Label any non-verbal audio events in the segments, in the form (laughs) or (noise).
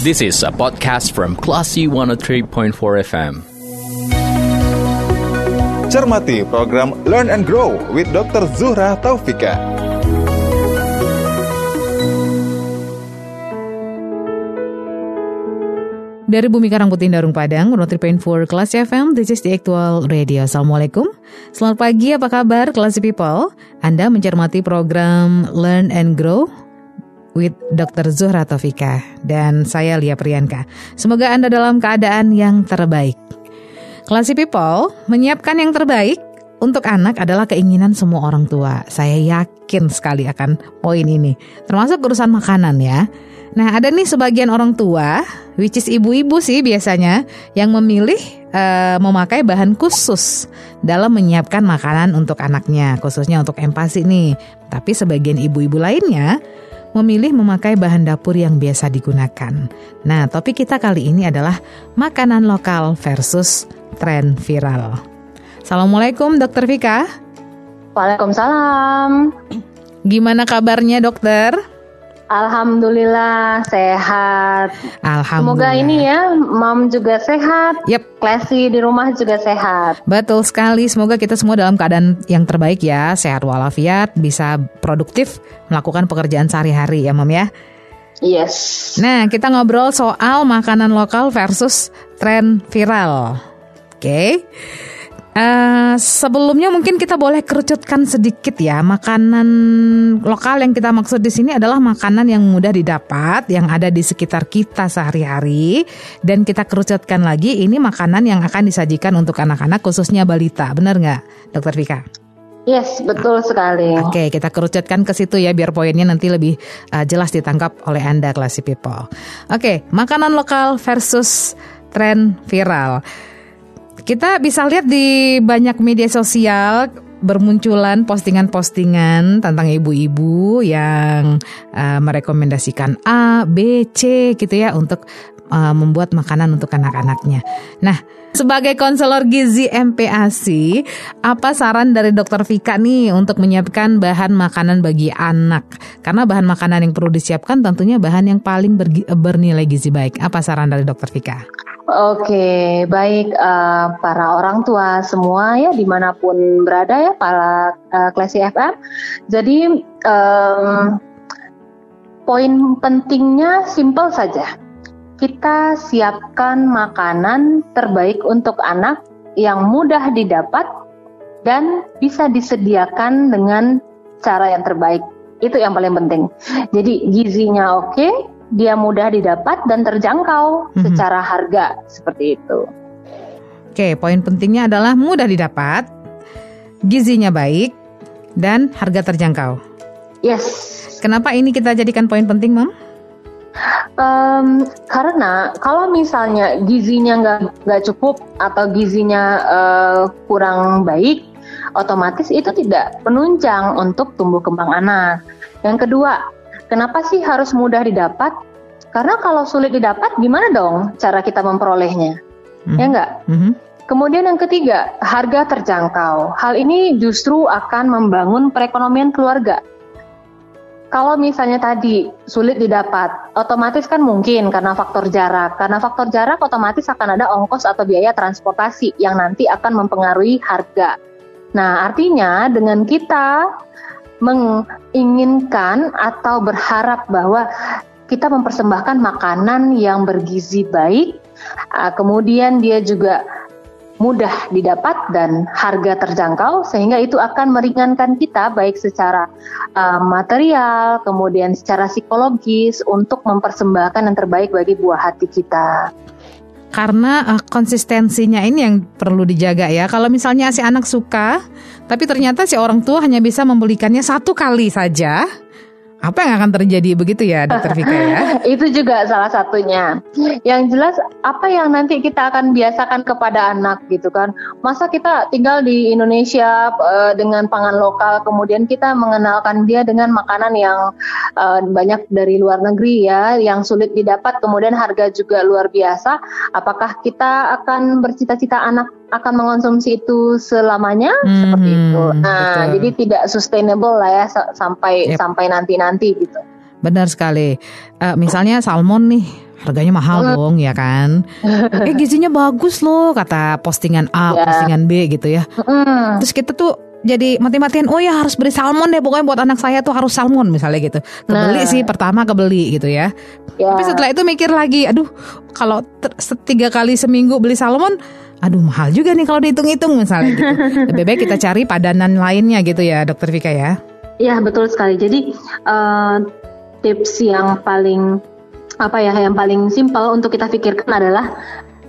This is a podcast from Classy 103.4 FM. Cermati program Learn and Grow with Dr. Zuhra Taufika. Dari Bumi Karang Putih Darung Padang, 103.4 Kelas FM, this is the actual radio. Assalamualaikum. Selamat pagi, apa kabar Kelas People? Anda mencermati program Learn and Grow with Dr. Zuhra Taufika dan saya Lia Priyanka. Semoga Anda dalam keadaan yang terbaik. Kelas People menyiapkan yang terbaik untuk anak adalah keinginan semua orang tua. Saya yakin sekali akan poin ini, termasuk urusan makanan ya. Nah, ada nih sebagian orang tua, which is ibu-ibu sih biasanya, yang memilih uh, memakai bahan khusus dalam menyiapkan makanan untuk anaknya, khususnya untuk empasi nih. Tapi sebagian ibu-ibu lainnya memilih memakai bahan dapur yang biasa digunakan. Nah, topik kita kali ini adalah makanan lokal versus tren viral. Assalamualaikum, Dokter Vika. Waalaikumsalam. Gimana kabarnya, dokter? Alhamdulillah sehat. Alhamdulillah. Semoga ini ya, Mam juga sehat. Yep. Klesi di rumah juga sehat. Betul sekali. Semoga kita semua dalam keadaan yang terbaik ya, sehat walafiat, bisa produktif melakukan pekerjaan sehari-hari ya, Mam ya. Yes. Nah, kita ngobrol soal makanan lokal versus tren viral. Oke. Okay. Uh, sebelumnya mungkin kita boleh kerucutkan sedikit ya makanan lokal yang kita maksud di sini adalah makanan yang mudah didapat yang ada di sekitar kita sehari-hari dan kita kerucutkan lagi ini makanan yang akan disajikan untuk anak-anak khususnya balita benar nggak Dokter Vika? Yes betul sekali. Oke okay, kita kerucutkan ke situ ya biar poinnya nanti lebih uh, jelas ditangkap oleh anda classy people. Oke okay, makanan lokal versus tren viral. Kita bisa lihat di banyak media sosial bermunculan postingan-postingan tentang ibu-ibu yang uh, merekomendasikan A, B, C gitu ya untuk uh, membuat makanan untuk anak-anaknya. Nah, sebagai konselor gizi MPASI, apa saran dari Dokter Vika nih untuk menyiapkan bahan makanan bagi anak? Karena bahan makanan yang perlu disiapkan tentunya bahan yang paling bernilai gizi baik. Apa saran dari Dokter Vika? Oke, baik uh, para orang tua semua ya di mana pun berada ya para uh, Klasi FM. Jadi um, poin pentingnya simpel saja. Kita siapkan makanan terbaik untuk anak yang mudah didapat dan bisa disediakan dengan cara yang terbaik. Itu yang paling penting. Jadi gizinya oke, dia mudah didapat dan terjangkau mm-hmm. secara harga seperti itu. Oke, poin pentingnya adalah mudah didapat, gizinya baik, dan harga terjangkau. Yes. Kenapa ini kita jadikan poin penting, Mam? Um, karena kalau misalnya gizinya nggak nggak cukup atau gizinya uh, kurang baik, otomatis itu tidak penunjang untuk tumbuh kembang anak. Yang kedua, Kenapa sih harus mudah didapat? Karena kalau sulit didapat, gimana dong cara kita memperolehnya? Mm-hmm. Ya enggak? Mm-hmm. Kemudian yang ketiga, harga terjangkau. Hal ini justru akan membangun perekonomian keluarga. Kalau misalnya tadi sulit didapat, otomatis kan mungkin karena faktor jarak. Karena faktor jarak otomatis akan ada ongkos atau biaya transportasi yang nanti akan mempengaruhi harga. Nah, artinya dengan kita menginginkan atau berharap bahwa kita mempersembahkan makanan yang bergizi baik, uh, kemudian dia juga mudah didapat dan harga terjangkau sehingga itu akan meringankan kita baik secara uh, material kemudian secara psikologis untuk mempersembahkan yang terbaik bagi buah hati kita karena uh, konsistensinya ini yang perlu dijaga ya. Kalau misalnya si anak suka, tapi ternyata si orang tua hanya bisa membelikannya satu kali saja, apa yang akan terjadi begitu ya, Dokter Vika ya? (laughs) Itu juga salah satunya. Yang jelas apa yang nanti kita akan biasakan kepada anak gitu kan. Masa kita tinggal di Indonesia uh, dengan pangan lokal, kemudian kita mengenalkan dia dengan makanan yang uh, banyak dari luar negeri ya, yang sulit didapat, kemudian harga juga luar biasa. Apakah kita akan bercita-cita anak akan mengonsumsi itu selamanya hmm, seperti itu. Nah, betul. jadi tidak sustainable lah ya sampai yep. sampai nanti-nanti gitu. Benar sekali. Uh, misalnya salmon nih harganya mahal Hmm. dong ya kan. (laughs) eh gizinya bagus loh kata postingan A, Ya. postingan B gitu ya. Mm, Terus kita tuh jadi mati-matian oh ya harus beli salmon deh pokoknya buat anak saya tuh harus salmon misalnya gitu. Kebeli Nah. sih pertama kebeli gitu ya. ya. Tapi setelah itu mikir lagi, aduh kalau tiga kali seminggu beli salmon, aduh mahal juga nih kalau dihitung-hitung misalnya gitu. (laughs) Lebih baik kita cari padanan lainnya gitu ya, Dokter Vika ya. Ya betul sekali. Jadi eh, tips yang paling apa ya, yang paling simpel untuk kita pikirkan adalah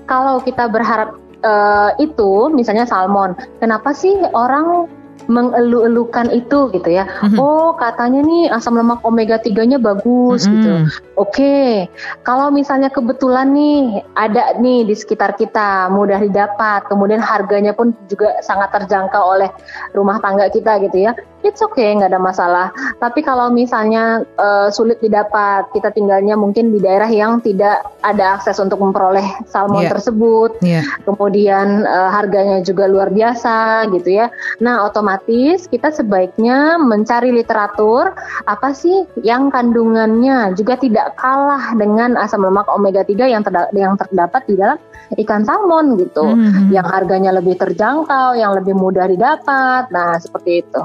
kalau kita berharap eh, itu, misalnya salmon, kenapa sih orang mengelu-elukan itu gitu ya? Mhm. Oh katanya nih asam lemak omega 3-nya bagus Mm-mm. gitu. Oke, kalau misalnya kebetulan nih ada nih di sekitar kita mudah didapat, kemudian harganya pun juga sangat terjangkau oleh rumah tangga kita gitu ya, it's okay nggak ada masalah. Tapi kalau misalnya eh, sulit didapat, kita tinggalnya mungkin di daerah yang tidak ada akses untuk memperoleh salmon Iya. tersebut, Iya. kemudian eh, harganya juga luar biasa gitu ya. Nah, otomatis kita sebaiknya mencari literatur apa sih yang kandungannya juga tidak kalah dengan asam lemak omega 3 yang terda- yang terdapat di dalam ikan salmon gitu. Mhm. Yang harganya lebih terjangkau, yang lebih mudah didapat. Nah, seperti itu.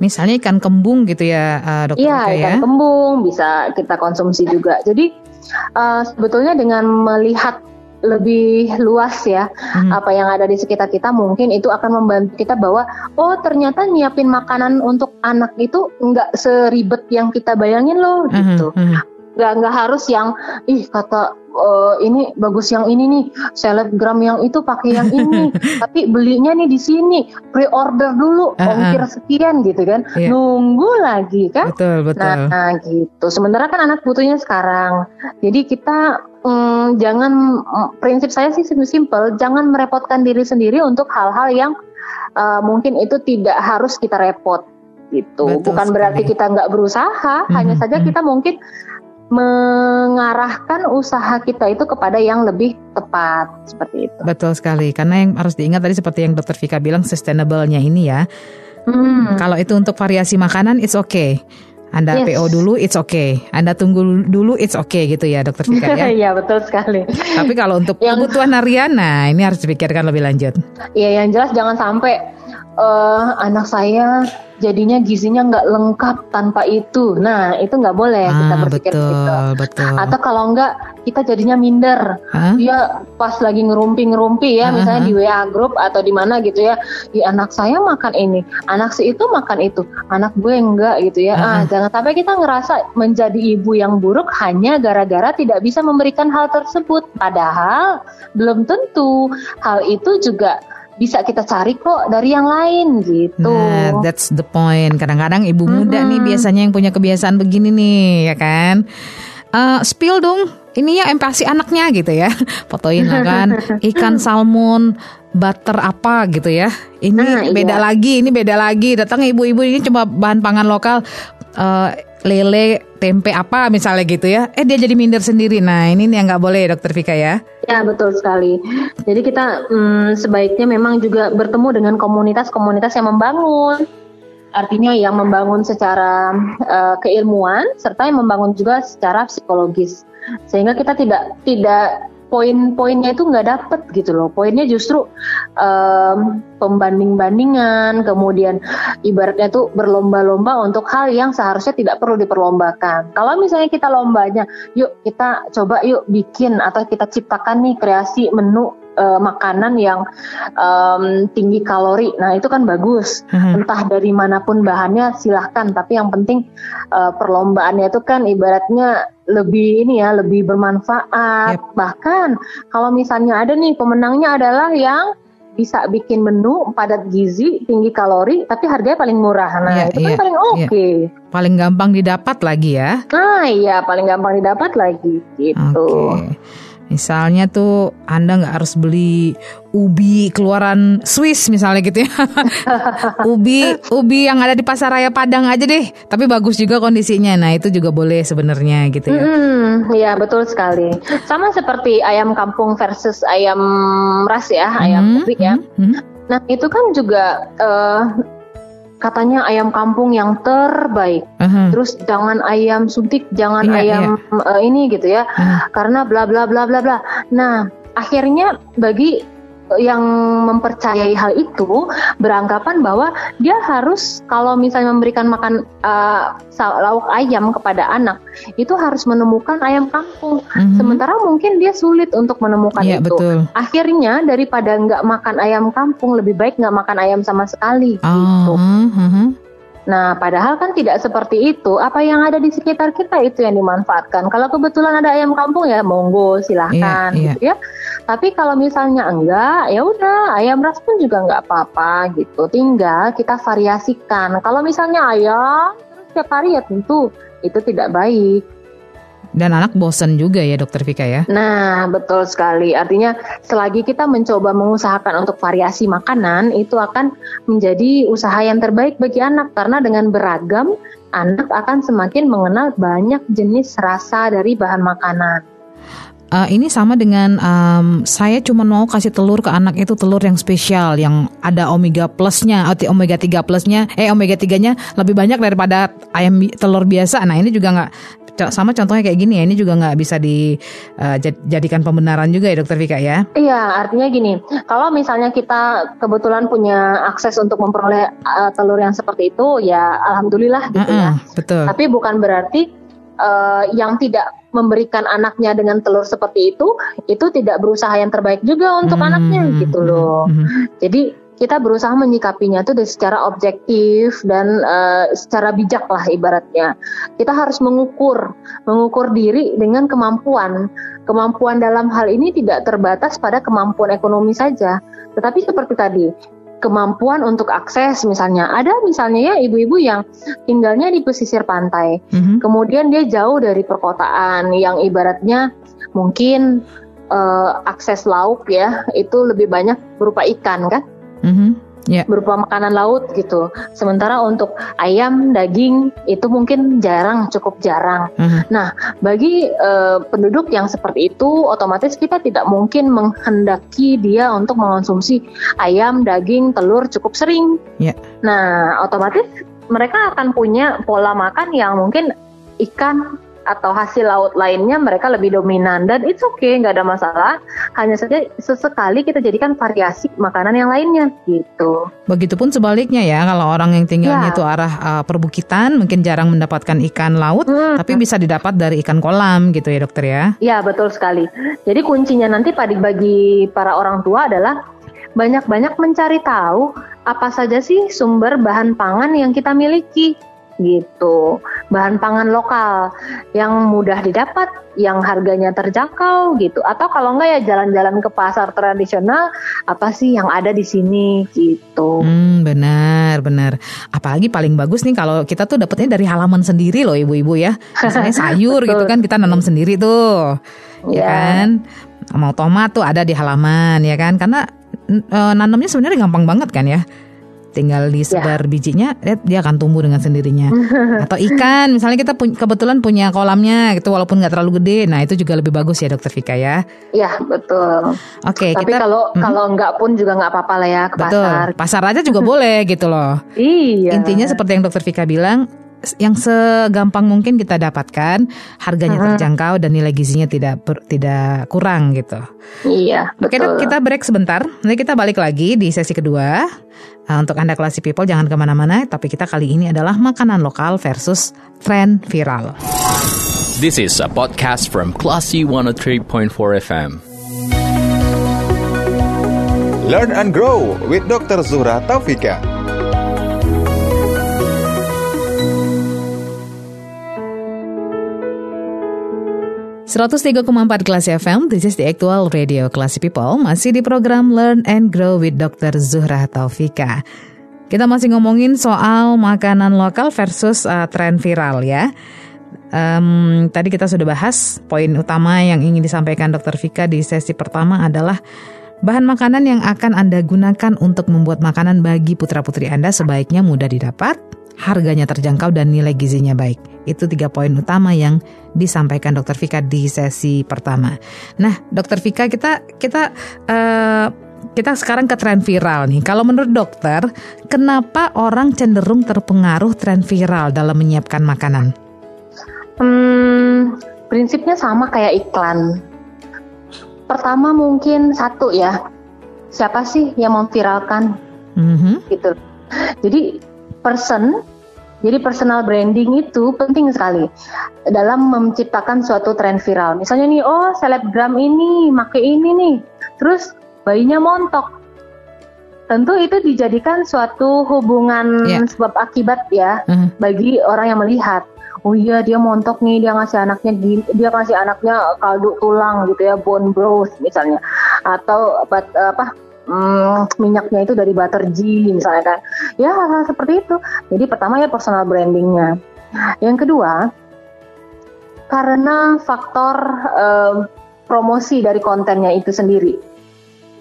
Misalnya ikan kembung gitu ya, uh, Dokter Iya, ya. ikan kembung bisa kita konsumsi juga. Jadi eh, sebetulnya dengan melihat lebih luas ya Mhm. apa yang ada di sekitar kita mungkin itu akan membantu kita bahwa oh ternyata nyiapin makanan untuk anak itu nggak seribet yang kita bayangin loh Mhm, gitu mhm. Nggak nggak harus yang ih kata eh, ini bagus yang ini nih selebgram yang itu pakai yang ini (laughs) tapi belinya nih di sini pre-order dulu ah. ongkir sekian gitu kan Iya. nunggu lagi kan Betul, betul. Nah, nah, gitu. Sementara kan anak butuhnya sekarang. Jadi kita mm, jangan mm, prinsip saya sih simple, jangan merepotkan diri sendiri untuk hal-hal yang uh, mungkin itu tidak harus kita repot gitu. Betul Bukan berarti sekali. kita nggak berusaha, Mhm, hanya saja mhm. kita mungkin mengarahkan usaha kita itu kepada yang lebih tepat seperti itu. Betul sekali. Karena yang harus diingat tadi seperti yang Dokter Vika bilang sustainable-nya ini ya. Hmm. Kalau itu untuk variasi makanan, it's okay. Anda Yes. PO dulu, it's okay. Anda tunggu dulu, it's okay gitu ya, Dokter Vika ya. (laughs) Iya betul sekali. Tapi kalau untuk Yang- kebutuhan harian, nah ini harus dipikirkan lebih lanjut. Iya yang jelas jangan sampai eh, anak saya jadinya gizinya nggak lengkap tanpa itu. Nah itu nggak boleh kita ah, berpikir betul, gitu. betul. Atau kalau enggak kita jadinya minder. Hah? Dia pas lagi ngerumpi-ngerumpi ya, Ah, misalnya ah. di WA grup atau di mana gitu ya. Di anak saya makan ini, anak si itu makan itu, anak gue enggak gitu ya. Ah, Ah, jangan sampai kita ngerasa menjadi ibu yang buruk hanya gara-gara tidak bisa memberikan hal tersebut. Padahal belum tentu hal itu juga bisa kita cari kok dari yang lain gitu. Nah, that's the point. Kadang-kadang ibu muda nih biasanya yang punya kebiasaan begini nih, ya kan? Eh, spill dong, ini ya empati anaknya gitu ya. (laughs) Fotoin lah kan, (laughs) ikan salmon, butter apa gitu ya. Ini Nah, iya. beda lagi, ini beda lagi. Datang ibu-ibu ini cuma bahan pangan lokal, eh, lele, tempe apa misalnya gitu ya. Eh dia jadi minder sendiri. Nah ini yang nggak boleh, Dokter Vika ya. Ya betul sekali. Jadi kita mm, sebaiknya memang juga bertemu dengan komunitas-komunitas yang membangun. Artinya yang membangun secara eh, keilmuan serta yang membangun juga secara psikologis. Sehingga kita tidak tidak poin-poinnya itu nggak dapet gitu loh. Poinnya justru em, pembanding-bandingan, kemudian ibaratnya tuh berlomba-lomba untuk hal yang seharusnya tidak perlu diperlombakan. Kalau misalnya kita lombanya, yuk kita coba yuk bikin atau kita ciptakan nih kreasi menu eh, makanan yang em, tinggi kalori. Nah itu kan bagus. Mhm. Entah dari mana pun bahannya silahkan. Tapi yang penting eh, perlombaannya itu kan ibaratnya lebih ini ya lebih bermanfaat. Yep. Bahkan kalau misalnya ada nih pemenangnya adalah yang bisa bikin menu padat gizi, tinggi kalori, tapi harganya paling murah. Nah, Iya, itu kan iya, paling oke. Paling gampang didapat lagi ya. Nah, iya paling gampang didapat lagi gitu. Oke. Misalnya tuh Anda nggak harus beli ubi keluaran Swiss misalnya gitu ya. (laughs) ubi ubi yang ada di pasar raya Padang aja deh, tapi bagus juga kondisinya. Nah, itu juga boleh sebenarnya gitu ya. Hmm, ya betul sekali. Sama seperti ayam kampung versus ayam ras ya, ayam Hmm, ubi ya. hmm, hmm. Nah itu kan juga eh, katanya ayam kampung yang terbaik. Aha. Terus jangan ayam suntik, jangan Iya, ayam eh, ini gitu ya. Aha. Karena bla bla bla bla bla. Nah, akhirnya bagi yang mempercayai hal itu beranggapan bahwa dia harus kalau misalnya memberikan makan uh, lauk ayam kepada anak itu harus menemukan ayam kampung. Mhm. Sementara mungkin dia sulit untuk menemukan Iya itu. betul. Akhirnya daripada nggak makan ayam kampung lebih baik nggak makan ayam sama sekali. gitu. Oh, mhm. Nah, padahal kan tidak seperti itu. Apa yang ada di sekitar kita itu yang dimanfaatkan. Kalau kebetulan ada ayam kampung ya monggo silahkan Iya, iya. gitu ya. Tapi kalau misalnya enggak, ya udah ayam ras pun juga enggak apa-apa gitu. Tinggal kita variasikan. Kalau misalnya ayam terus setiap hari ya tentu itu tidak baik. Dan anak bosen juga ya dokter Vika ya. Nah, betul sekali. Artinya selagi kita mencoba mengusahakan untuk variasi makanan, itu akan menjadi usaha yang terbaik bagi anak karena dengan beragam anak akan semakin mengenal banyak jenis rasa dari bahan makanan. Eh, ini sama dengan em, saya cuma mau kasih telur ke anak itu telur yang spesial yang ada omega plusnya, atau omega 3 plusnya, eh omega 3-nya lebih banyak daripada ayam telur biasa. Nah, ini juga nggak sama contohnya kayak gini ya. Ini juga nggak bisa dijadikan pembenaran juga ya dokter Vika ya. Iya, artinya gini, kalau misalnya kita kebetulan punya akses untuk memperoleh uh, telur yang seperti itu, ya alhamdulillah gitu ya. Heeh, betul. Tapi bukan berarti uh, yang tidak memberikan anaknya dengan telur seperti itu, itu tidak berusaha yang terbaik juga untuk Hmm, anaknya gitu loh. mhm. Jadi kita berusaha menyikapinya itu secara objektif dan uh, secara bijak lah ibaratnya. Kita harus mengukur, mengukur diri dengan kemampuan. Kemampuan dalam hal ini tidak terbatas pada kemampuan ekonomi saja, tetapi seperti tadi kemampuan untuk akses misalnya ada misalnya ya ibu-ibu yang tinggalnya di pesisir pantai Mhm. kemudian dia jauh dari perkotaan yang ibaratnya mungkin eh, akses lauk ya itu lebih banyak berupa ikan kan Mhm. Ya. berupa makanan laut gitu sementara untuk ayam daging itu mungkin jarang cukup jarang Mhm. nah bagi eh, penduduk yang seperti itu otomatis kita tidak mungkin menghendaki dia untuk mengonsumsi ayam daging telur cukup sering Ya. Nah, otomatis mereka akan punya pola makan yang mungkin ikan atau hasil laut lainnya mereka lebih dominan dan it's okay nggak ada masalah hanya saja sesekali kita jadikan variasi makanan yang lainnya gitu Begitupun sebaliknya ya, kalau orang yang tinggalnya Ya. itu arah uh, perbukitan mungkin jarang mendapatkan ikan laut, Hmm. tapi bisa didapat dari ikan kolam gitu ya dokter ya. ya betul sekali jadi kuncinya nanti pada bagi para orang tua adalah banyak-banyak mencari tahu apa saja sih sumber bahan pangan yang kita miliki gitu bahan pangan lokal yang mudah didapat yang harganya terjangkau gitu atau kalau enggak ya jalan-jalan ke pasar tradisional apa sih yang ada di sini gitu Hmm, benar, benar. Apalagi paling bagus nih kalau kita tuh dapetnya dari halaman sendiri loh ibu-ibu ya. Misalnya (laughs) sayur gitu kan kita nanam sendiri tuh. Ya kan? Mau tomat tuh ada di halaman ya kan? Karena eh, nanamnya sebenarnya gampang banget kan ya. Tinggal disebar bijinya, eh, dia akan tumbuh dengan sendirinya. (laughs) Atau ikan, misalnya kita pun- kebetulan punya kolamnya gitu, walaupun nggak terlalu gede, nah itu juga lebih bagus ya Dokter Vika ya. ya betul Oke, tapi kita kalau kalau enggak pun juga nggak apa-apa lah ya ke betul pasar pasar aja juga boleh gitu loh. (laughs) iya Intinya seperti yang Dokter Vika bilang, yang segampang mungkin kita dapatkan, harganya terjangkau dan nilai gizinya tidak per- tidak kurang gitu. iya Oke betul dok, kita break sebentar. Nanti kita balik lagi di sesi kedua. Nah, untuk anda classy people jangan ke mana-mana. Tapi kita kali ini adalah makanan lokal versus tren viral. This is a podcast from Classy 103.4 FM. Learn and grow with Dr. Zuhra Taufika. Empat kelas FM, this is the actual radio Classy People, masih di program Learn and Grow with Dr. Zuhra Taufika. Kita masih ngomongin soal makanan lokal versus uh, tren viral ya. Em, tadi kita sudah bahas poin utama yang ingin disampaikan Dr. Vika di sesi pertama adalah bahan makanan yang akan Anda gunakan untuk membuat makanan bagi putra-putri Anda sebaiknya mudah didapat, harganya terjangkau dan nilai gizinya baik. Itu tiga poin utama yang disampaikan Dr. Vika di sesi pertama. Nah, Dr. Vika kita kita eh, kita sekarang ke tren viral nih. Kalau menurut dokter, kenapa orang cenderung terpengaruh tren viral dalam menyiapkan makanan? Hmm, prinsipnya sama kayak iklan. Pertama mungkin satu ya, siapa sih yang memviralkan Mhm. gitu. Jadi person, jadi personal branding itu penting sekali dalam menciptakan suatu tren viral. Misalnya nih, oh selebgram ini make ini nih, terus bayinya montok. Tentu itu dijadikan suatu hubungan Ya. sebab akibat ya Mhm. bagi orang yang melihat. Oh iya dia montok nih, dia ngasih anaknya dia ngasih anaknya kaldu tulang gitu ya, bone broth misalnya, atau apa, apa hmm, minyaknya itu dari butter G misalnya kan, ya hal-hal seperti itu. Jadi pertama ya personal brandingnya. Yang kedua karena faktor eh, promosi dari kontennya itu sendiri.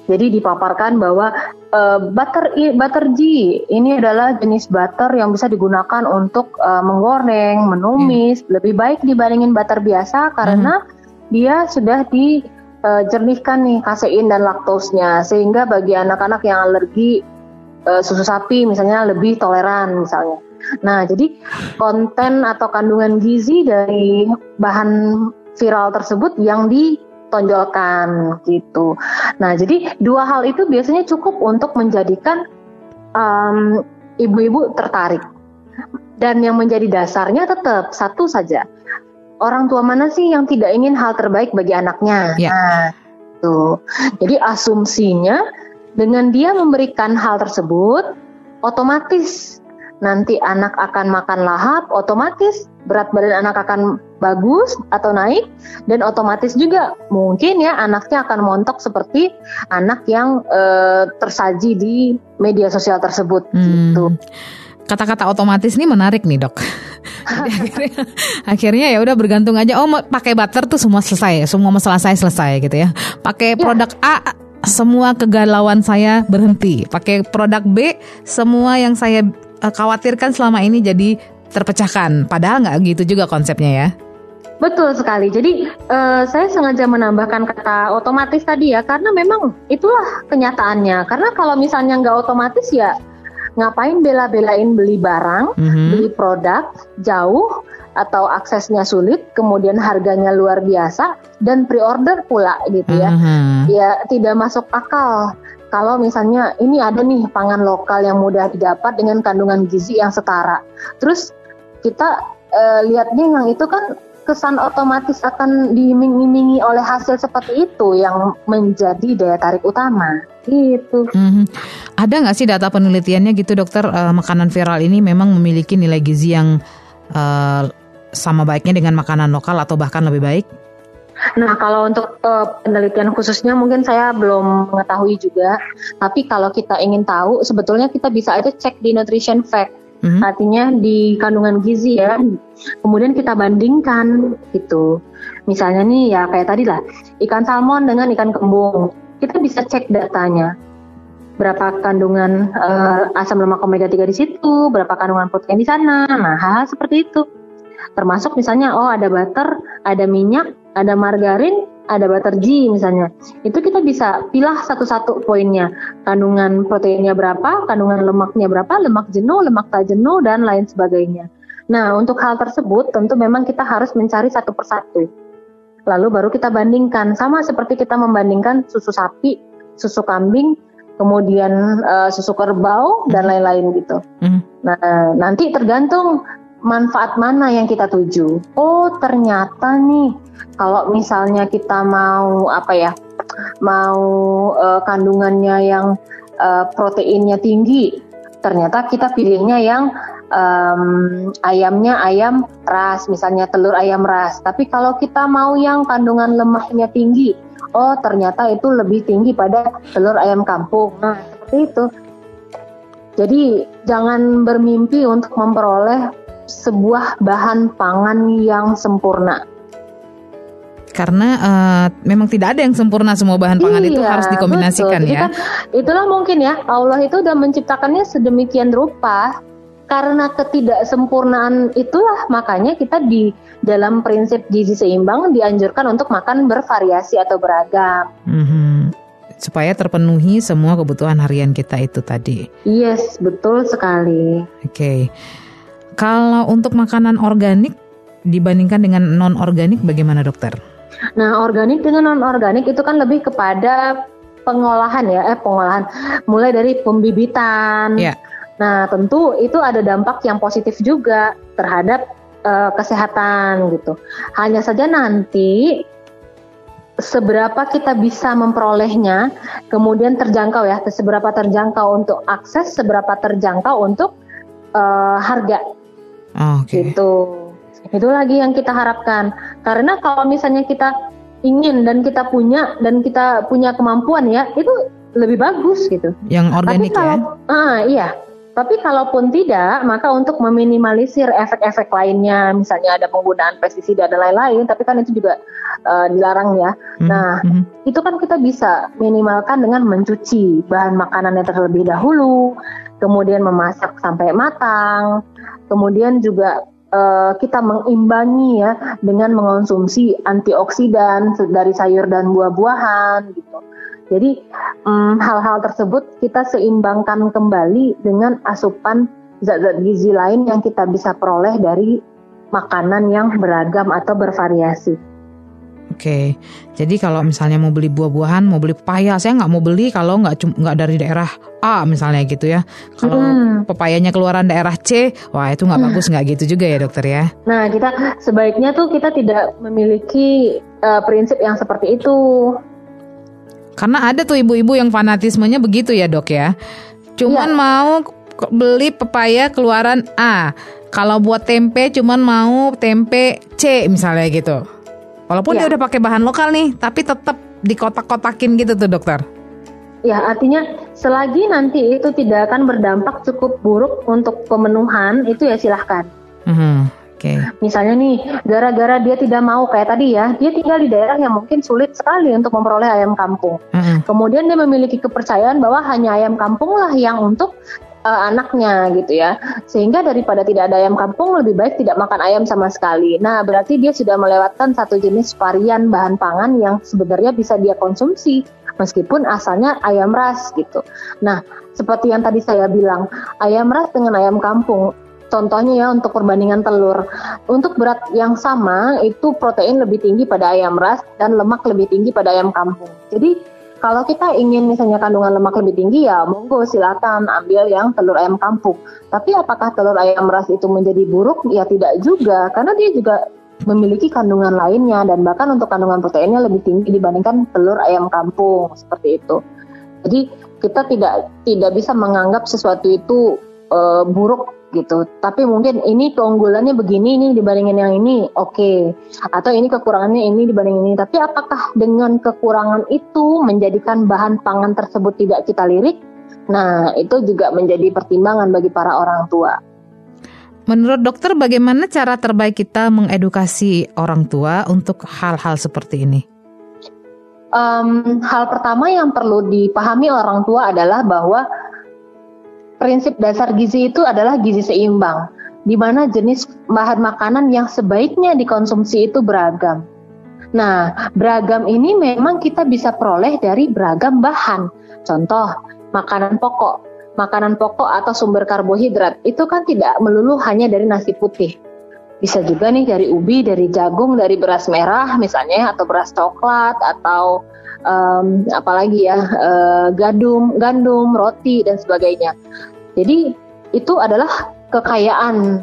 Jadi dipaparkan bahwa eh, butter butter G ini adalah jenis butter yang bisa digunakan untuk eh, menggoreng, menumis, lebih baik dibandingin butter biasa karena dia sudah dijernihkan nih kasein dan laktosnya. Sehingga bagi anak-anak yang alergi eh, susu sapi misalnya lebih toleran misalnya. Nah, jadi konten atau kandungan gizi dari bahan viral tersebut yang ditonjolkan gitu. Nah, jadi dua hal itu biasanya cukup untuk menjadikan um, ibu-ibu tertarik. Dan yang menjadi dasarnya tetap satu saja. Orang tua mana sih yang tidak ingin hal terbaik bagi anaknya? Ya. Nah, tuh. Jadi asumsinya dengan dia memberikan hal tersebut, otomatis nanti anak akan makan lahap, otomatis berat badan anak akan bagus atau naik, dan otomatis juga mungkin ya anaknya akan montok seperti anak yang eh, tersaji di media sosial tersebut Hmm. gitu. Kata-kata otomatis ini menarik nih dok. (laughs) Akhirnya, akhirnya ya udah bergantung aja. Oh pakai butter tuh semua selesai, semua masalah saya selesai gitu ya. Pakai produk A, semua kegalauan saya berhenti. Pakai produk B, semua yang saya eh, khawatirkan selama ini jadi terpecahkan. Padahal nggak gitu juga konsepnya ya. Betul sekali. Jadi eh, saya sengaja menambahkan kata otomatis tadi ya, karena memang itulah kenyataannya. Karena kalau misalnya nggak otomatis ya ngapain bela-belain beli barang, Mhm. beli produk jauh atau aksesnya sulit, kemudian harganya luar biasa dan pre-order pula gitu ya. Mhm. Ya tidak masuk akal. Kalau misalnya ini ada nih pangan lokal yang mudah didapat dengan kandungan gizi yang setara. Terus kita eh, lihatnya yang itu kan kesan otomatis akan diiming-imingi oleh hasil seperti itu yang menjadi daya tarik utama. Gitu. Mhm. Ada nggak sih data penelitiannya gitu dokter eh, makanan viral ini memang memiliki nilai gizi yang eh, sama baiknya dengan makanan lokal atau bahkan lebih baik? Nah, kalau untuk eh, penelitian khususnya mungkin saya belum mengetahui juga. Tapi kalau kita ingin tahu, sebetulnya kita bisa aja cek di nutrition fact. Mhm. Artinya di kandungan gizi ya. Kemudian kita bandingkan gitu. Misalnya nih ya kayak tadi lah, ikan salmon dengan ikan kembung. Kita bisa cek datanya. Berapa kandungan eh, asam lemak omega 3 di situ, berapa kandungan protein di sana. Nah, hal-hal seperti itu. Termasuk misalnya oh ada butter, ada minyak, ada margarin, ada butter G misalnya. Itu kita bisa pilah satu-satu poinnya. Kandungan proteinnya berapa, kandungan lemaknya berapa, lemak jenuh, lemak tak jenuh dan lain sebagainya. Nah, untuk hal tersebut tentu memang kita harus mencari satu persatu. Lalu baru kita bandingkan sama seperti kita membandingkan susu sapi, susu kambing, kemudian eh, susu kerbau dan lain-lain gitu. Mhm. Nah, nanti tergantung manfaat mana yang kita tuju. Oh, ternyata nih kalau misalnya kita mau apa ya? Mau eh, kandungannya yang eh, proteinnya tinggi, ternyata kita pilihnya yang em, ayamnya ayam ras, misalnya telur ayam ras. Tapi kalau kita mau yang kandungan lemaknya tinggi, oh ternyata itu lebih tinggi pada telur ayam kampung. Nah, seperti itu. Jadi jangan bermimpi untuk memperoleh sebuah bahan pangan yang sempurna. Karena eh, memang tidak ada yang sempurna semua bahan pangan itu Iya, harus dikombinasikan betul. Ya. kan itulah mungkin ya Allah itu udah menciptakannya sedemikian rupa karena ketidaksempurnaan itulah makanya kita di dalam prinsip gizi seimbang dianjurkan untuk makan bervariasi atau beragam. Mhm. supaya terpenuhi semua kebutuhan harian kita itu tadi. Yes, betul sekali. Oke. Kalau untuk makanan organik dibandingkan dengan non organik bagaimana dokter? Nah, organik dengan non organik itu kan lebih kepada pengolahan ya, eh pengolahan mulai dari pembibitan. Ya. Nah, tentu itu ada dampak yang positif juga terhadap uh, kesehatan gitu. Hanya saja nanti seberapa kita bisa memperolehnya, kemudian terjangkau ya, seberapa terjangkau untuk akses, seberapa terjangkau untuk uh, harga. Oh, okay. Gitu. Itu lagi yang kita harapkan. Karena kalau misalnya kita ingin dan kita punya dan kita punya kemampuan ya, itu lebih bagus gitu. Yang organik Tapi kalau, ya? Ah, iya. Tapi kalaupun tidak, maka untuk meminimalisir efek-efek lainnya, misalnya ada penggunaan pestisida dan lain-lain, tapi kan itu juga uh, dilarang ya. Hmm, Nah, hmm. itu kan kita bisa minimalkan dengan mencuci bahan makanan yang terlebih dahulu, kemudian memasak sampai matang, kemudian juga uh, kita mengimbangi ya dengan mengonsumsi antioksidan dari sayur dan buah-buahan gitu. Jadi hal hal-hal tersebut kita seimbangkan kembali dengan asupan zat-zat gizi lain yang kita bisa peroleh dari makanan yang beragam atau bervariasi. Oke, jadi kalau misalnya mau beli buah-buahan, mau beli pepaya, saya nggak mau beli kalau nggak nggak dari daerah A misalnya gitu ya. Kalau Hmm. pepayanya keluaran daerah C, wah itu nggak bagus nggak gitu juga ya dokter ya. Nah, kita sebaiknya tuh kita tidak memiliki uh, prinsip yang seperti itu. Karena ada tuh ibu-ibu yang fanatismenya begitu ya dok ya. Cuman Iya. mau beli pepaya keluaran A. Kalau buat tempe cuman mau tempe C misalnya gitu. Walaupun Iya. dia udah pakai bahan lokal nih, tapi tetap dikotak-kotakin gitu tuh dokter. Ya, artinya selagi nanti itu tidak akan berdampak cukup buruk untuk pemenuhan, itu ya silahkan. Mhm, Oke. Misalnya nih, gara-gara dia tidak mau kayak tadi ya, dia tinggal di daerah yang mungkin sulit sekali untuk memperoleh ayam kampung. Mhm. Kemudian dia memiliki kepercayaan bahwa hanya ayam kampung lah yang untuk uh, anaknya gitu ya. Sehingga daripada tidak ada ayam kampung, lebih baik tidak makan ayam sama sekali. Nah, berarti dia sudah melewatkan satu jenis varian bahan pangan yang sebenarnya bisa dia konsumsi meskipun asalnya ayam ras gitu. Nah, seperti yang tadi saya bilang, ayam ras dengan ayam kampung Contohnya ya untuk perbandingan telur, untuk berat yang sama itu protein lebih tinggi pada ayam ras dan lemak lebih tinggi pada ayam kampung. Jadi kalau kita ingin misalnya kandungan lemak lebih tinggi ya monggo silakan ambil yang telur ayam kampung. Tapi apakah telur ayam ras itu menjadi buruk? Ya tidak juga, karena dia juga memiliki kandungan lainnya dan bahkan untuk kandungan proteinnya lebih tinggi dibandingkan telur ayam kampung seperti itu. Jadi kita tidak tidak bisa menganggap sesuatu itu uh, buruk gitu. Tapi mungkin ini keunggulannya begini nih dibandingin yang ini, oke. Okay. Atau ini kekurangannya ini dibandingin ini. Tapi apakah dengan kekurangan itu menjadikan bahan pangan tersebut tidak kita lirik? Nah, itu juga menjadi pertimbangan bagi para orang tua. Menurut dokter bagaimana cara terbaik kita mengedukasi orang tua untuk hal-hal seperti ini? Um, hal pertama yang perlu dipahami orang tua adalah bahwa prinsip dasar gizi itu adalah gizi seimbang, di mana jenis bahan makanan yang sebaiknya dikonsumsi itu beragam. Nah, beragam ini memang kita bisa peroleh dari beragam bahan. Contoh, makanan pokok. Makanan pokok atau sumber karbohidrat itu kan tidak melulu hanya dari nasi putih. Bisa juga nih dari ubi, dari jagung, dari beras merah misalnya, atau beras coklat, atau um, apalagi ya uh, gandum, gandum, roti dan sebagainya. Jadi itu adalah kekayaan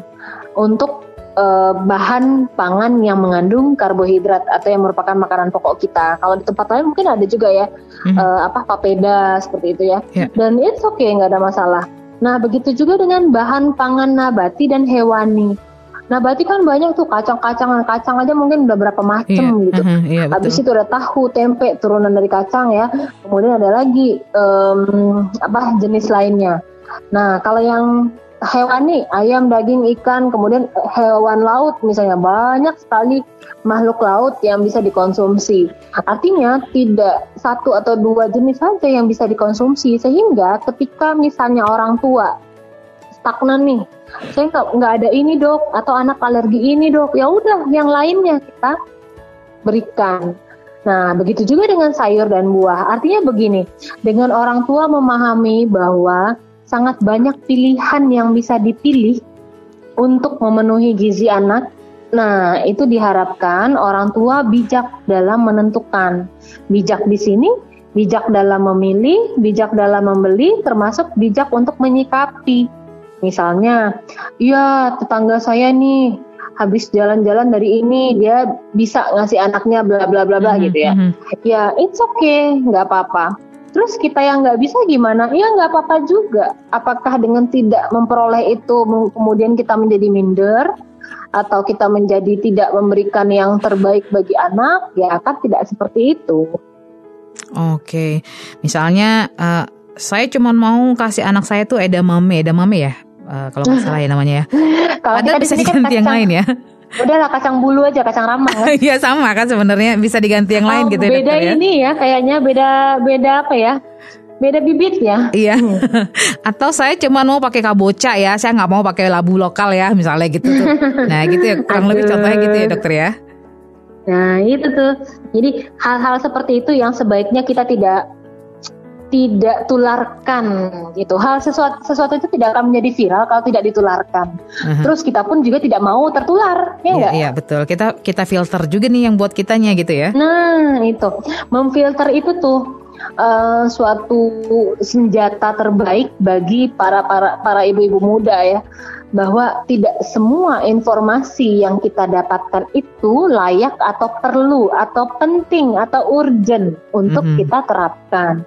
untuk uh, bahan pangan yang mengandung karbohidrat atau yang merupakan makanan pokok kita. Kalau di tempat lain mungkin ada juga ya Mhm. uh, apa papeda seperti itu ya. Ya. Dan it's okay nggak ada masalah. Nah begitu juga dengan bahan pangan nabati dan hewani. Nabati kan banyak tuh kacang-kacangan, kacang aja mungkin udah berapa macam Iya, gitu. mhm, (laughs) iya, betul. Habis itu ada tahu, tempe turunan dari kacang ya. Kemudian ada lagi em, apa jenis lainnya. Nah, kalau yang hewani, ayam, daging, ikan, kemudian hewan laut misalnya banyak sekali makhluk laut yang bisa dikonsumsi. Artinya tidak satu atau dua jenis saja yang bisa dikonsumsi sehingga ketika misalnya orang tua stagnan nih, saya nggak nggak ada ini dok atau anak alergi ini dok, ya udah yang lainnya kita berikan. Nah, begitu juga dengan sayur dan buah. Artinya begini, dengan orang tua memahami bahwa sangat banyak pilihan yang bisa dipilih untuk memenuhi gizi anak. Nah, itu diharapkan orang tua bijak dalam menentukan. Bijak di sini, bijak dalam memilih, bijak dalam membeli, termasuk bijak untuk menyikapi. Misalnya, ya tetangga saya nih habis jalan-jalan dari ini dia bisa ngasih anaknya bla bla bla bla mm -hmm. gitu ya. Mm -hmm. Ya it's okay, nggak apa-apa. Terus kita yang nggak bisa gimana? Ya nggak apa-apa juga. Apakah dengan tidak memperoleh itu kemudian kita menjadi minder atau kita menjadi tidak memberikan yang terbaik bagi anak? Ya kan tidak seperti itu. Oke, misalnya uh, saya cuma mau kasih anak saya tuh edamame, edamame ya uh, kalau nggak salah ya namanya ya. (laughs) kalau Ada bisa diganti kan yang lain ya. Udahlah kacang bulu aja, kacang ramang. (laughs) Iya sama kan sebenarnya bisa diganti yang oh, lain gitu ya. Beda ya. ini ya. kayaknya beda beda apa ya? Beda bibit ya. Iya. (laughs) Atau saya cuma mau pakai kabocha ya, saya nggak mau pakai labu lokal ya, misalnya gitu tuh. Nah gitu ya, kurang lebih contohnya gitu ya dokter ya. Nah itu tuh, jadi hal-hal seperti itu yang sebaiknya kita tidak tidak tularkan gitu. Hal sesuatu sesuatu itu tidak akan menjadi viral kalau tidak ditularkan. Uh-huh. Terus kita pun juga tidak mau tertular, ya enggak? Iya, iya, betul. Kita kita filter juga nih yang buat kitanya gitu ya. Nah, itu. Memfilter itu tuh uh, suatu senjata terbaik bagi para para para ibu-ibu muda ya bahwa tidak semua informasi yang kita dapatkan itu layak atau perlu atau penting atau urgent untuk mm -hmm. kita terapkan.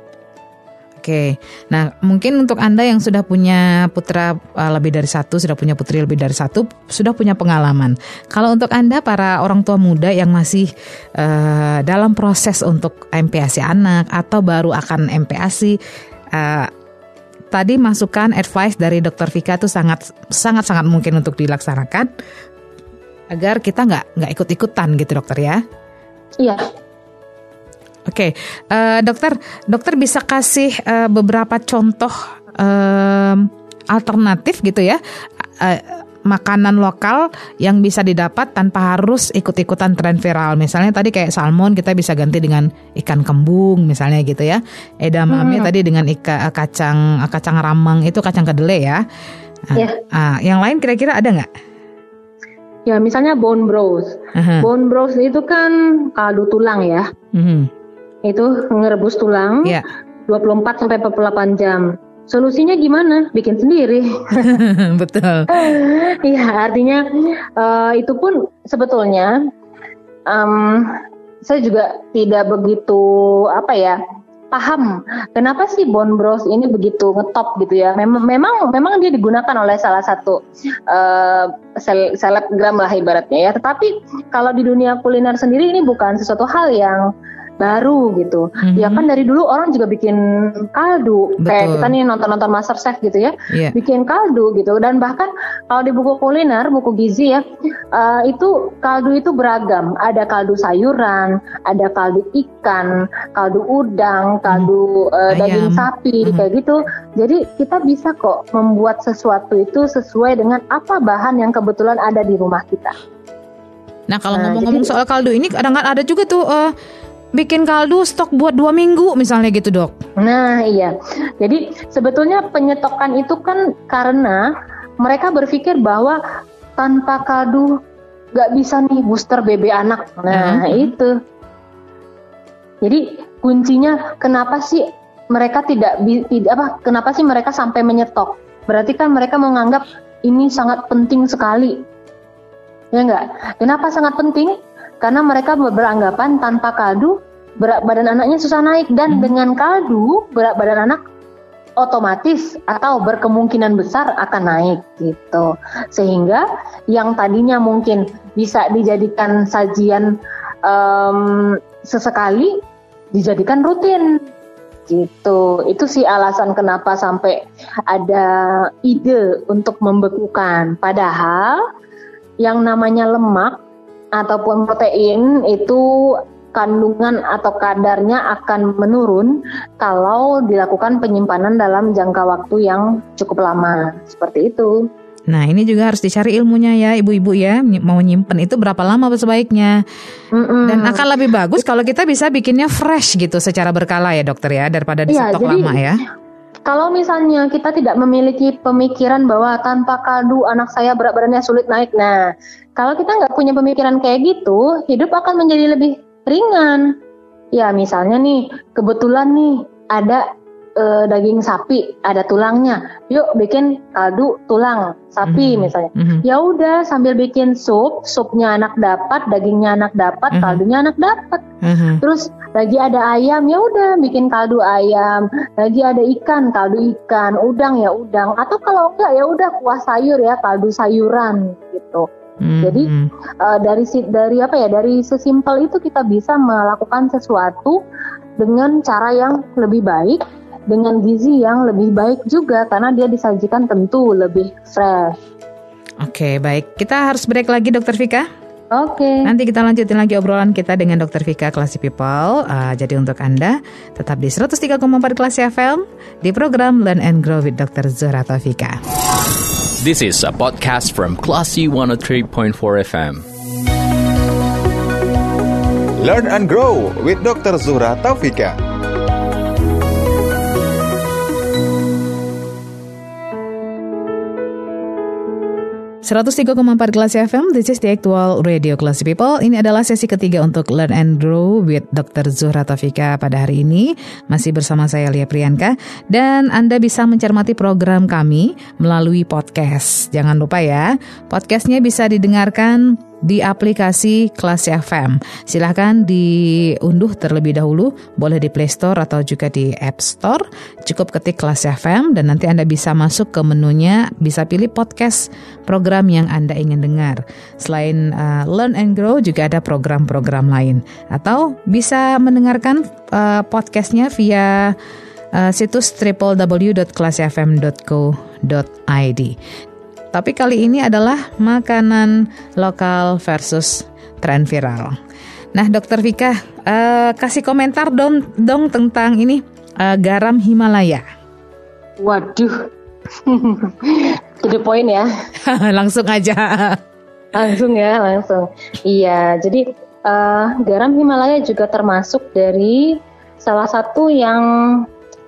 Oke, nah mungkin untuk anda yang sudah punya putra uh, lebih dari satu, sudah punya putri lebih dari satu, sudah punya pengalaman. Kalau untuk anda para orang tua muda yang masih uh, dalam proses untuk MPASI anak atau baru akan MPASI, uh, tadi masukan advice dari Dokter Vika itu sangat sangat sangat mungkin untuk dilaksanakan agar kita nggak nggak ikut ikutan gitu dokter ya. Iya. Oke, okay. uh, eh, dokter, dokter bisa kasih uh, beberapa contoh um, alternatif gitu ya, uh, makanan lokal yang bisa didapat tanpa harus ikut-ikutan tren viral. Misalnya tadi kayak salmon kita bisa ganti dengan ikan kembung misalnya gitu ya. Edamame hmm. tadi dengan ika, kacang kacang ramang itu kacang kedelai ya. Uh, yeah. uh, yang lain kira-kira ada nggak? Ya misalnya bone broth. Uh -huh. Bone broth itu kan kaldu tulang ya. Uh mhm. -huh itu ngerebus tulang yeah. 24 sampai 48 jam. Solusinya gimana? Bikin sendiri. (laughs) Betul. Iya, artinya uh, itu pun sebetulnya um, saya juga tidak begitu apa ya paham kenapa sih bone broth ini begitu ngetop gitu ya. Memang memang memang dia digunakan oleh salah satu uh, sel selebgram lah ibaratnya ya. Tetapi kalau di dunia kuliner sendiri ini bukan sesuatu hal yang baru gitu. Mm-hmm. Ya kan dari dulu orang juga bikin kaldu. Betul. Kayak kita nih nonton-nonton Master Chef gitu ya. Yeah. Bikin kaldu gitu. Dan bahkan kalau di buku kuliner, buku gizi ya, uh, itu kaldu itu beragam. Ada kaldu sayuran, ada kaldu ikan, kaldu udang, kaldu uh, daging sapi mm-hmm. kayak gitu. Jadi kita bisa kok membuat sesuatu itu sesuai dengan apa bahan yang kebetulan ada di rumah kita. Nah kalau nah, ngomong-ngomong soal kaldu ini kadang-kadang ada juga tuh uh, bikin kaldu stok buat dua minggu misalnya gitu dok. Nah iya, jadi sebetulnya penyetokan itu kan karena mereka berpikir bahwa tanpa kaldu gak bisa nih booster BB anak. Nah uh-huh. itu. Jadi kuncinya kenapa sih mereka tidak tidak apa? Kenapa sih mereka sampai menyetok? Berarti kan mereka menganggap ini sangat penting sekali. Ya enggak? Kenapa sangat penting? Karena mereka beranggapan tanpa kaldu berat badan anaknya susah naik dan hmm. dengan kaldu berat badan anak otomatis atau berkemungkinan besar akan naik gitu. Sehingga yang tadinya mungkin bisa dijadikan sajian um, sesekali dijadikan rutin gitu. Itu sih alasan kenapa sampai ada ide untuk membekukan. Padahal yang namanya lemak ataupun protein itu kandungan atau kadarnya akan menurun kalau dilakukan penyimpanan dalam jangka waktu yang cukup lama. Seperti itu. Nah, ini juga harus dicari ilmunya ya, ibu-ibu ya. Mau nyimpen itu berapa lama sebaiknya? Mm-mm. Dan akan lebih bagus kalau kita bisa bikinnya fresh gitu secara berkala ya, dokter ya, daripada di Iya, stok jadi- lama ya. Kalau misalnya kita tidak memiliki pemikiran bahwa tanpa kaldu anak saya berat badannya sulit naik. Nah, kalau kita nggak punya pemikiran kayak gitu, hidup akan menjadi lebih ringan. Ya, misalnya nih, kebetulan nih ada eh, daging sapi, ada tulangnya. Yuk bikin kaldu tulang sapi Mhm. misalnya. Mhm. Ya udah sambil bikin sup, supnya anak dapat, dagingnya anak dapat, Mhm. kaldunya anak dapat. Mhm. Terus lagi ada ayam ya udah bikin kaldu ayam, lagi ada ikan kaldu ikan, udang ya udang, atau kalau enggak ya udah kuah sayur ya kaldu sayuran gitu. Mhm. Jadi eh, dari dari apa ya dari sesimpel itu kita bisa melakukan sesuatu dengan cara yang lebih baik, dengan gizi yang lebih baik juga karena dia disajikan tentu lebih fresh. Oke, baik. Kita harus break lagi, Dokter Vika. Oke. Nanti kita lanjutin lagi obrolan kita dengan Dokter Vika Classy People. Uh, jadi untuk Anda tetap di 103,4 Classy FM di program Learn and Grow with Dr. Zura Taufika. This is a podcast from Classy 103.4 FM. Learn and grow with Dr. Zuhra Taufika. Empat kelas FM, this is the actual radio Classy People. Ini adalah sesi ketiga untuk Learn and Grow with Dr. Zuhra Taufika pada hari ini. Masih bersama saya Lia Priyanka. Dan Anda bisa mencermati program kami melalui podcast. Jangan lupa ya, podcastnya bisa didengarkan di aplikasi Kelas FM. Silahkan diunduh terlebih dahulu, boleh di Play Store atau juga di App Store. Cukup ketik Kelas FM dan nanti Anda bisa masuk ke menunya, bisa pilih podcast program yang Anda ingin dengar. Selain uh, Learn and Grow juga ada program-program lain. Atau bisa mendengarkan uh, podcastnya via uh, situs www.kelasfm.co.id. Tapi kali ini adalah makanan lokal versus tren viral. Nah, Dokter Vika, eh, kasih komentar dong, dong tentang ini eh, garam Himalaya. Waduh. (laughs) To the point ya. (laughs) Langsung aja. Langsung ya, langsung. Iya, jadi eh, garam Himalaya juga termasuk dari salah satu yang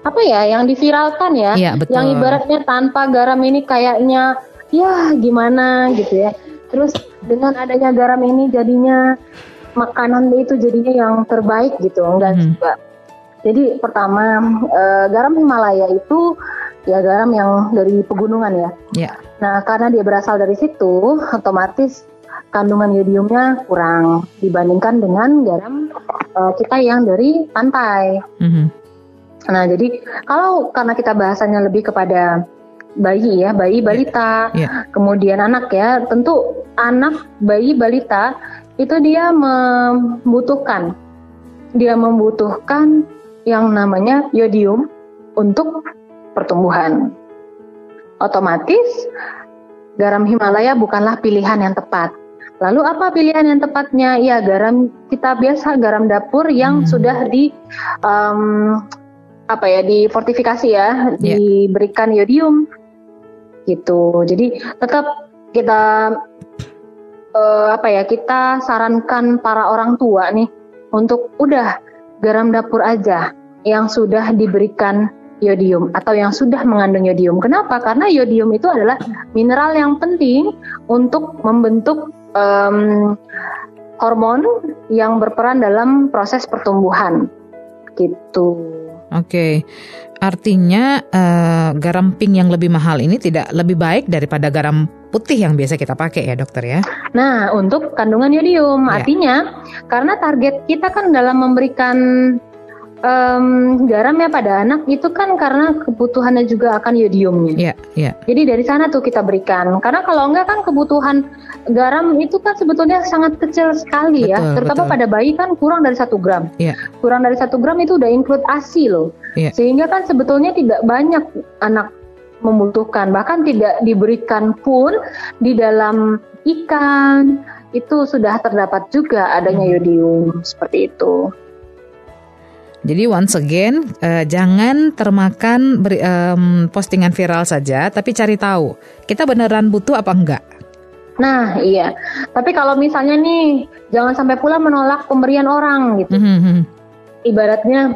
apa ya, yang diviralkan ya. Iya, betul. Yang ibaratnya tanpa garam ini kayaknya ya gimana gitu ya. Terus dengan adanya garam ini jadinya makanan itu jadinya yang terbaik gitu, enggak Mhm. juga. Jadi pertama eh, garam Himalaya itu ya garam yang dari pegunungan ya. Ya. Nah, karena dia berasal dari situ, otomatis kandungan yodiumnya kurang dibandingkan dengan garam eh, kita yang dari pantai. Mhm. Nah, jadi kalau karena kita bahasanya lebih kepada bayi ya, bayi balita, Ya. kemudian anak ya, tentu anak bayi balita itu dia membutuhkan dia membutuhkan yang namanya yodium untuk pertumbuhan. Otomatis garam Himalaya bukanlah pilihan yang tepat. Lalu apa pilihan yang tepatnya? Ya garam kita biasa garam dapur yang Hmm. sudah di em, apa ya difortifikasi ya, Ya. diberikan yodium gitu. Jadi tetap kita eh, apa ya kita sarankan para orang tua nih untuk udah garam dapur aja yang sudah diberikan yodium atau yang sudah mengandung yodium. Kenapa? Karena yodium itu adalah mineral yang penting untuk membentuk em, hormon yang berperan dalam proses pertumbuhan. Gitu. Oke. Artinya eh, garam pink yang lebih mahal ini tidak lebih baik daripada garam putih yang biasa kita pakai ya, Dokter ya. Nah, untuk kandungan yodium, Ya. artinya karena target kita kan dalam memberikan em, garam ya pada anak itu kan karena kebutuhannya juga akan yodiumnya. Ya, ya. Jadi dari sana tuh kita berikan. Karena kalau enggak kan kebutuhan garam itu kan sebetulnya sangat kecil sekali ya. Betul, Terutama betul. pada bayi kan kurang dari satu gram. Ya. Kurang dari satu gram itu udah include ASI loh. Iya. Sehingga kan sebetulnya tidak banyak anak membutuhkan. Bahkan tidak diberikan pun di dalam ikan itu sudah terdapat juga adanya Hmm. yodium seperti itu. Jadi once again, uh, jangan termakan beri, um, postingan viral saja, tapi cari tahu kita beneran butuh apa enggak. Nah, iya. Tapi kalau misalnya nih, jangan sampai pula menolak pemberian orang gitu. Mm -hmm. Ibaratnya,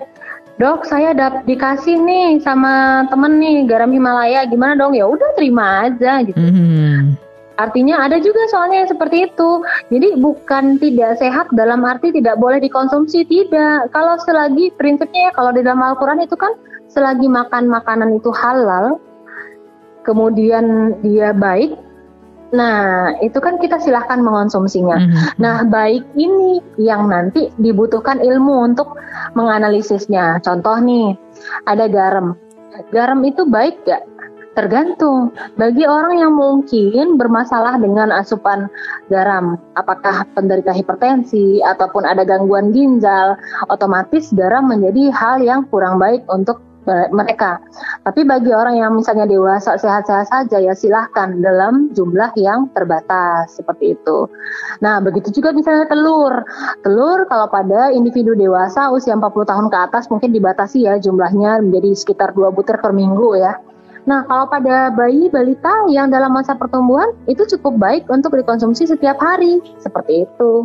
dok saya dap dikasih nih sama temen nih garam Himalaya, gimana dong? Ya udah terima aja gitu. Mm -hmm. Artinya ada juga soalnya yang seperti itu. Jadi bukan tidak sehat dalam arti tidak boleh dikonsumsi, tidak. Kalau selagi prinsipnya ya kalau di dalam Al-Quran itu kan selagi makan makanan itu halal, kemudian dia baik, nah itu kan kita silahkan mengonsumsinya. Mm -hmm. Nah baik ini yang nanti dibutuhkan ilmu untuk menganalisisnya. Contoh nih, ada garam. Garam itu baik gak? Tergantung. Bagi orang yang mungkin bermasalah dengan asupan garam, apakah penderita hipertensi ataupun ada gangguan ginjal, otomatis garam menjadi hal yang kurang baik untuk mereka. Tapi bagi orang yang misalnya dewasa sehat-sehat saja ya silahkan dalam jumlah yang terbatas seperti itu. Nah begitu juga misalnya telur. Telur kalau pada individu dewasa usia 40 tahun ke atas mungkin dibatasi ya jumlahnya menjadi sekitar 2 butir per minggu ya. Nah, kalau pada bayi balita yang dalam masa pertumbuhan itu cukup baik untuk dikonsumsi setiap hari, seperti itu.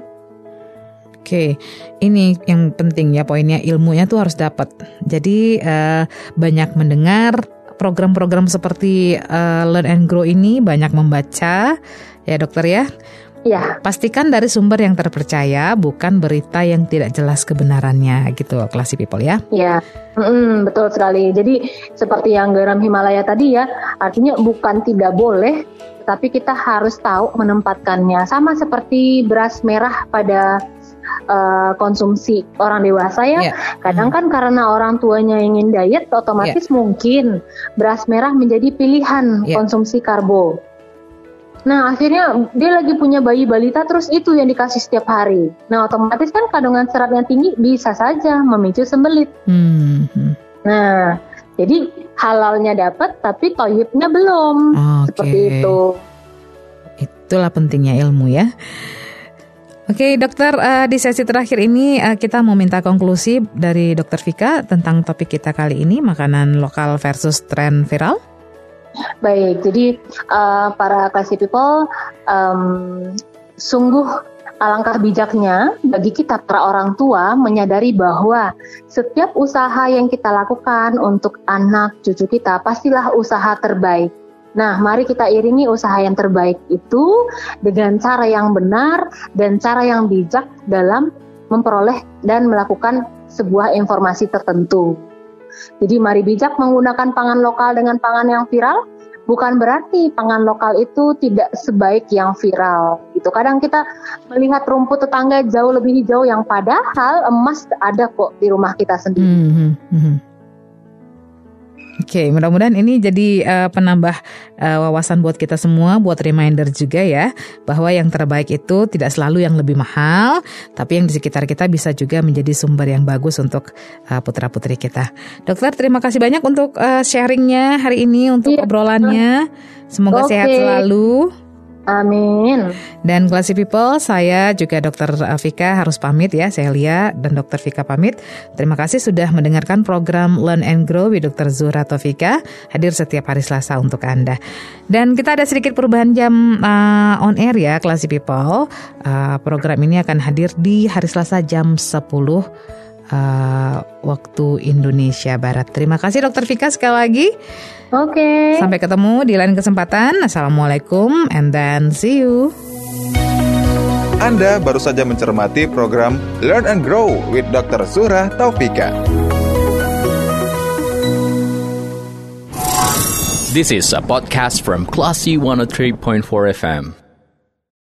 Oke, ini yang penting ya poinnya ilmunya tuh harus dapat. Jadi uh, banyak mendengar program-program seperti uh, Learn and Grow ini, banyak membaca ya dokter ya. Ya. Pastikan dari sumber yang terpercaya, bukan berita yang tidak jelas kebenarannya gitu, classy people ya. Ya, mm, betul sekali. Jadi seperti yang garam Himalaya tadi ya, artinya bukan tidak boleh, tapi kita harus tahu menempatkannya. Sama seperti beras merah pada uh, konsumsi orang dewasa ya. Yeah. Kadang kan karena orang tuanya ingin diet, otomatis yeah. mungkin beras merah menjadi pilihan yeah. konsumsi karbo. Nah akhirnya dia lagi punya bayi balita terus itu yang dikasih setiap hari. Nah otomatis kan kandungan seratnya tinggi bisa saja memicu sembelit. Hmm. Nah jadi halalnya dapat tapi toyibnya belum. Okay. Seperti itu. Itulah pentingnya ilmu ya. Oke dokter uh, di sesi terakhir ini uh, kita mau minta konklusi dari dokter Vika tentang topik kita kali ini makanan lokal versus tren viral. Baik, jadi uh, para classy people um, sungguh alangkah bijaknya bagi kita para orang tua menyadari bahwa setiap usaha yang kita lakukan untuk anak cucu kita pastilah usaha terbaik. Nah, mari kita iringi usaha yang terbaik itu dengan cara yang benar dan cara yang bijak dalam memperoleh dan melakukan sebuah informasi tertentu. Jadi mari bijak menggunakan pangan lokal dengan pangan yang viral. Bukan berarti pangan lokal itu tidak sebaik yang viral. Gitu. Kadang kita melihat rumput tetangga jauh lebih hijau yang padahal emas ada kok di rumah kita sendiri. Mm -hmm. Oke, okay, mudah-mudahan ini jadi uh, penambah uh, wawasan buat kita semua, buat reminder juga ya, bahwa yang terbaik itu tidak selalu yang lebih mahal, tapi yang di sekitar kita bisa juga menjadi sumber yang bagus untuk uh, putra-putri kita. Dokter, terima kasih banyak untuk uh, sharingnya hari ini, untuk iya. obrolannya. Semoga okay. sehat selalu. Amin. Dan Classy People, saya juga Dr. Vika harus pamit ya, saya Lia dan Dr. Vika pamit. Terima kasih sudah mendengarkan program Learn and Grow with Dr. Zura Taufika, hadir setiap hari Selasa untuk Anda. Dan kita ada sedikit perubahan jam uh, on air ya, Classy People. Uh, program ini akan hadir di hari Selasa jam 10 uh, waktu Indonesia Barat. Terima kasih Dokter Vika sekali lagi. Oke. Okay. Sampai ketemu di lain kesempatan. Assalamualaikum and then see you. Anda baru saja mencermati program Learn and Grow with Dr. Surah Taufika. This is a podcast from Classy 103.4 FM.